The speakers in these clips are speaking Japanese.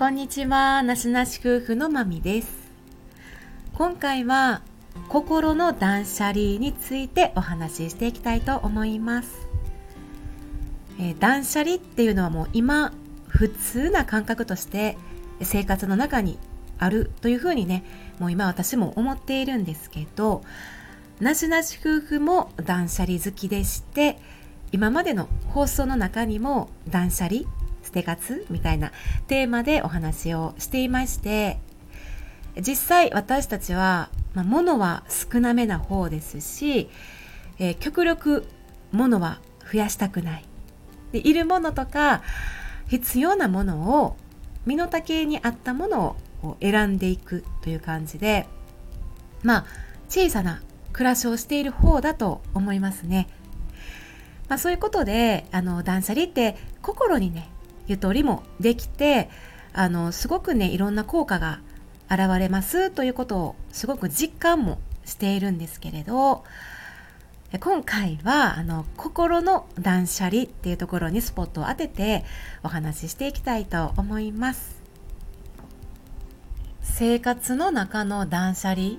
こんにちは、なしなし夫婦のまみです。今回は心の断捨離についてお話ししていきたいと思います。えー、断捨離っていうのはもう今普通な感覚として生活の中にあるというふうにね、もう今私も思っているんですけど、なしなし夫婦も断捨離好きでして、今までの放送の中にも断捨離捨て活みたいなテーマでお話をしていまして実際私たちは、まあ、物は少なめな方ですし、えー、極力物は増やしたくないでいるものとか必要なものを身の丈に合ったものを選んでいくという感じでまあ小さな暮らしをしている方だと思いますね。まあ、そういうことであの断捨離って心にねゆとりもできてあのすごくねいろんな効果が現れますということをすごく実感もしているんですけれど今回はあの心の断捨離っていうところにスポットを当ててお話ししていきたいと思います。生活の中の断捨離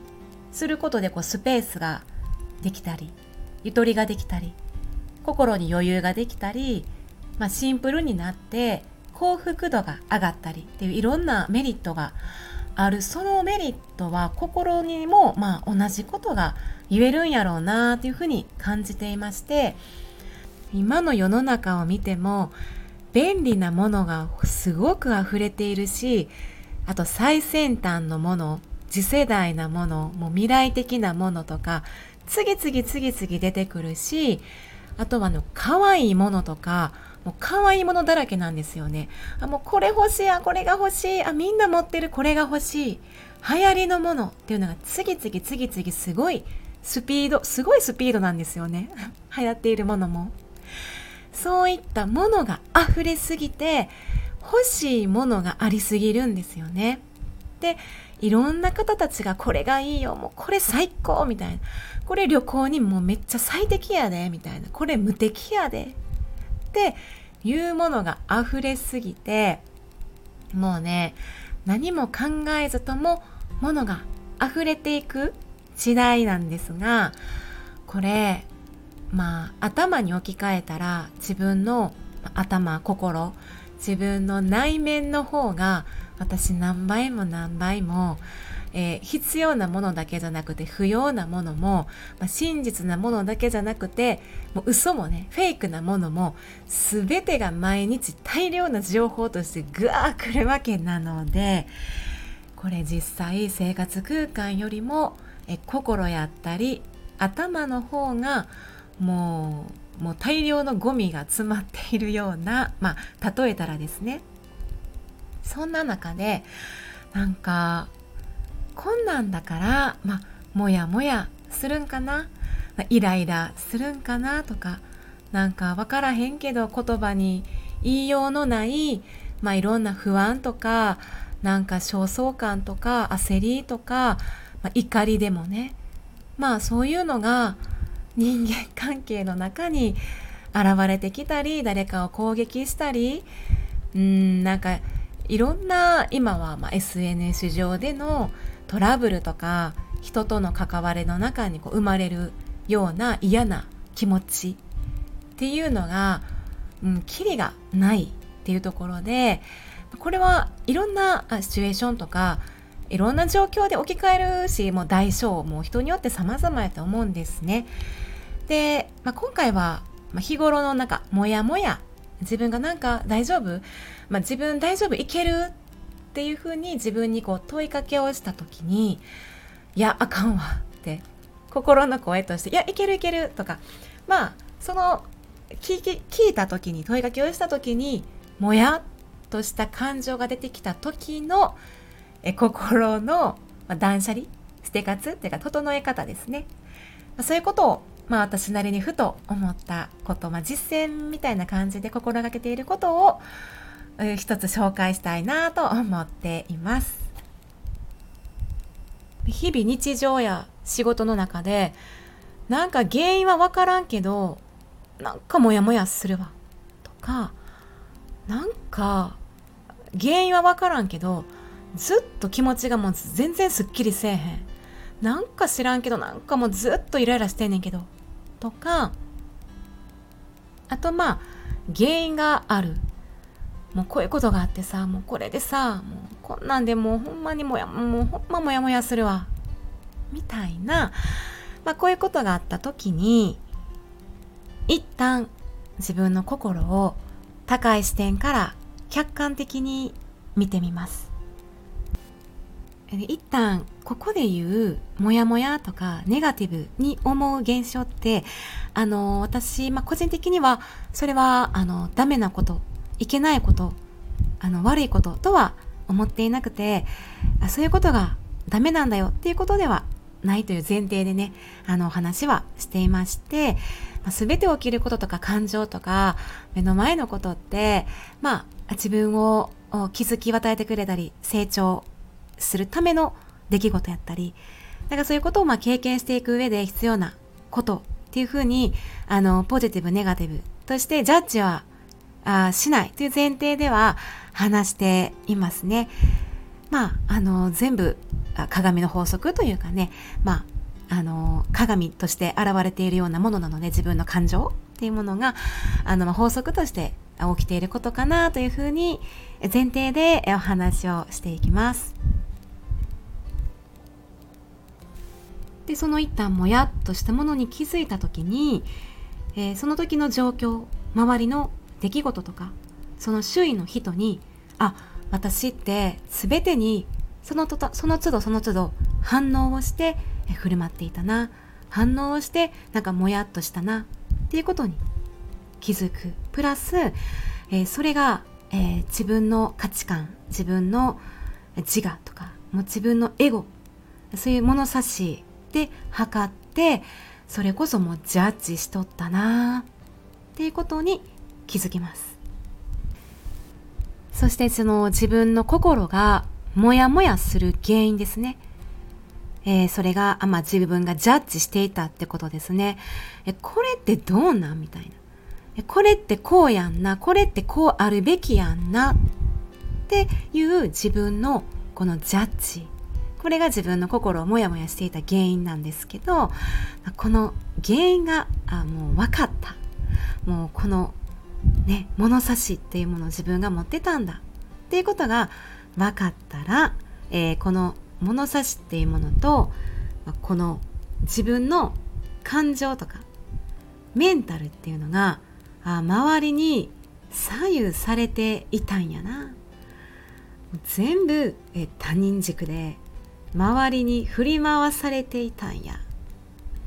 することでこうスペースができたりゆとりができたり心に余裕ができたり、まあ、シンプルになって幸福度が上がったりっていういろんなメリットがある。そのメリットは心にもまあ同じことが言えるんやろうなっていうふうに感じていまして今の世の中を見ても便利なものがすごく溢れているしあと最先端のもの次世代なものもう未来的なものとか次々次々出てくるしあとはあの可愛いものとかもう可愛いものだらけなんですよね。あもうこれ欲しいあこれが欲しいあみんな持ってるこれが欲しい。流行りのものっていうのが次々次々すごいスピードすごいスピードなんですよね。流行っているものも。そういったものが溢れすぎて欲しいものがありすぎるんですよね。でいろんな方たちがこれがいいよもうこれ最高みたいな。これ旅行にもうめっちゃ最適やでみたいな。これ無敵やで。っていうものが溢れすぎてもうね何も考えずともものが溢れていく時代なんですがこれまあ頭に置き換えたら自分の頭心自分の内面の方が私何倍も何倍も、えー、必要なものだけじゃなくて不要なものも、まあ、真実なものだけじゃなくてもう嘘もねフェイクなものも全てが毎日大量な情報としてぐわー来るわけなのでこれ実際生活空間よりもえ心やったり頭の方がもうもう大量のゴミが詰まっているようなまあ例えたらですねそんな中でなんかこんなんだからまあもやもやするんかな？イライラするんかなとかなんか分からへんけど言葉に言いようのないまあいろんな不安とかなんか焦燥感とか焦りとか、まあ、怒りでもね。まあそういうのが人間関係の中に現れてきたり誰かを攻撃したりうんなんかいろんな今は SNS 上でのトラブルとか人との関わりの中にこう生まれるような嫌な気持ちっていうのが、うん、キリがないっていうところでこれはいろんなシチュエーションとかいろんな状況で置き換えるしもう代償も人によって様々やと思うんですね。で、まあ、今回は日頃のなんかモヤモヤ自分がなんか大丈夫、まあ、自分大丈夫？いける？っていうふうに自分にこう問いかけをした時にいやあかんわって心の声としていやいけるいけるとかまあその聞聞いた時に問いかけをした時にもやっとした感情が出てきた時のえ心の、まあ、断捨離捨て活っていうか整え方ですね、まあ、そういうことをまあ私なりにふと思ったこと、まあ、実践みたいな感じで心がけていることを一つ紹介したいなと思っています。日々日常や仕事の中でなんか原因は分からんけどなんかモヤモヤするわ。とかなんか原因は分からんけどずっと気持ちがもう全然すっきりせえへん。なんか知らんけどなんかもうずっとイライラしてんねんけど。とかあとまあ原因がある。もうこういうことがあってさもうこれでさもうこんなんでもうほんまにもやもうほんまもやもやするわ。みたいな、まあ、こういうことがあった時に一旦自分の心を高い視点から客観的に見てみます。一旦ここで言うモヤモヤとかネガティブに思う現象ってあの私、まあ、個人的にはそれはあのダメなこといけないことあの悪いこととは思っていなくてあそういうことがダメなんだよっていうことではないという前提でねあのお話はしていまして、まあ、全て起きることとか感情とか目の前のことってまあ自分を気づき与えてくれたり成長するための出来事やったりだからそういうことをまあ経験していく上で必要なことっていうふうにあのポジティブネガティブとしてジャッジはあしないという前提では話していますね。まあ、あの、全部鏡の法則というかね、まあ、あの、鏡として現れているようなものなので、自分の感情っていうものが、あの、法則として起きていることかなというふうに前提でお話をしていきます。で、その一旦もやっとしたものに気づいた時に、えー、その時の状況、周りの出来事とかその周囲の人にあ私って全てにそのとたその都度その都度反応をして振る舞っていたな。反応をしてなんかもやっとしたな。っていうことに気づく。プラス、えー、それが、えー、自分の価値観自分の自我とかもう自分のエゴそういう物差しで測ってそれこそもうジャッジしとったな。っていうことに気づきますそしてその自分の心がモヤモヤする原因ですね。えー、それが、あまあ、自分がジャッジしていたってことですね。え、これってどうなんみたいな。え、これってこうやんな。これってこうあるべきやんな。っていう自分のこのジャッジ。これが自分の心をモヤモヤしていた原因なんですけど、この原因が、あもう分かった。もうこのね、物差しっていうものを自分が持ってたんだ。っていうことが分かったら、えー、この物差しっていうものとこの自分の感情とかメンタルっていうのがあ周りに左右されていたんやな。全部え他人軸で周りに振り回されていたんや。っ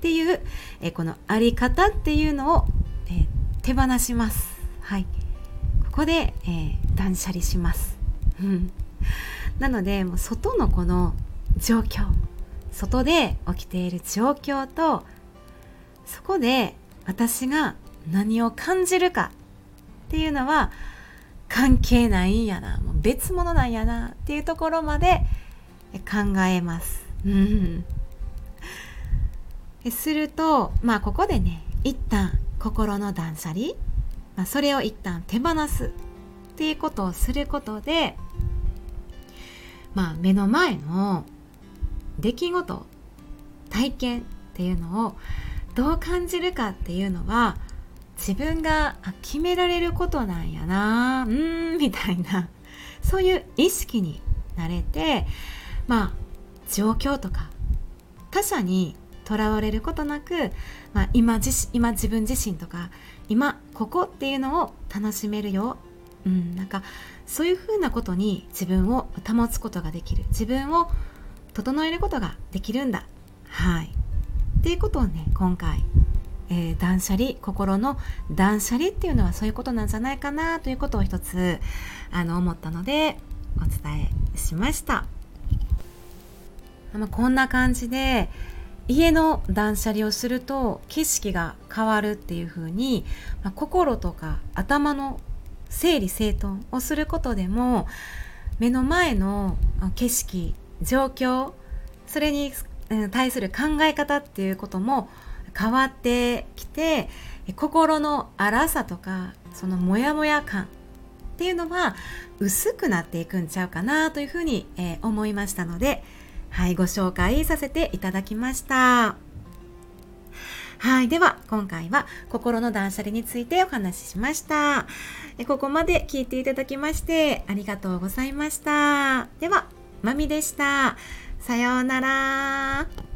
ていうえこのあり方っていうのをえ手放します。はい。ここで、えー、断捨離します。なのでもう外のこの状況外で起きている状況とそこで私が何を感じるかっていうのは関係ないんやな。もう別物なんやな。っていうところまで考えます。うん、するとまあここでね一旦心の断捨離まあ、それを一旦手放すっていうことをすることで、まあ、目の前の出来事体験っていうのをどう感じるかっていうのは自分が決められることなんやなうんみたいなそういう意識になれてまあ状況とか他者にとらわれることなく、まあ、今自今自分自身とか今ここっていうのを楽しめるよ、うん、なんかそういうふうなことに自分を保つことができる。自分を整えることができるんだ。はい。っていうことをね今回、えー、断捨離心の断捨離っていうのはそういうことなんじゃないかなということを一つあの思ったのでお伝えしました。まあ、こんな感じで家の断捨離をすると景色が変わるっていう風に、まあ、心とか頭の整理整頓をすることでも目の前の景色状況それに対する考え方っていうことも変わってきて心の荒さとかそのモヤモヤ感っていうのは薄くなっていくんちゃうかなというふうに、えー、思いましたので、はい、ご紹介させていただきました。はい。では、今回は心の断捨離についてお話ししました。ここまで聞いていただきましてありがとうございました。では、まみでした。さようなら。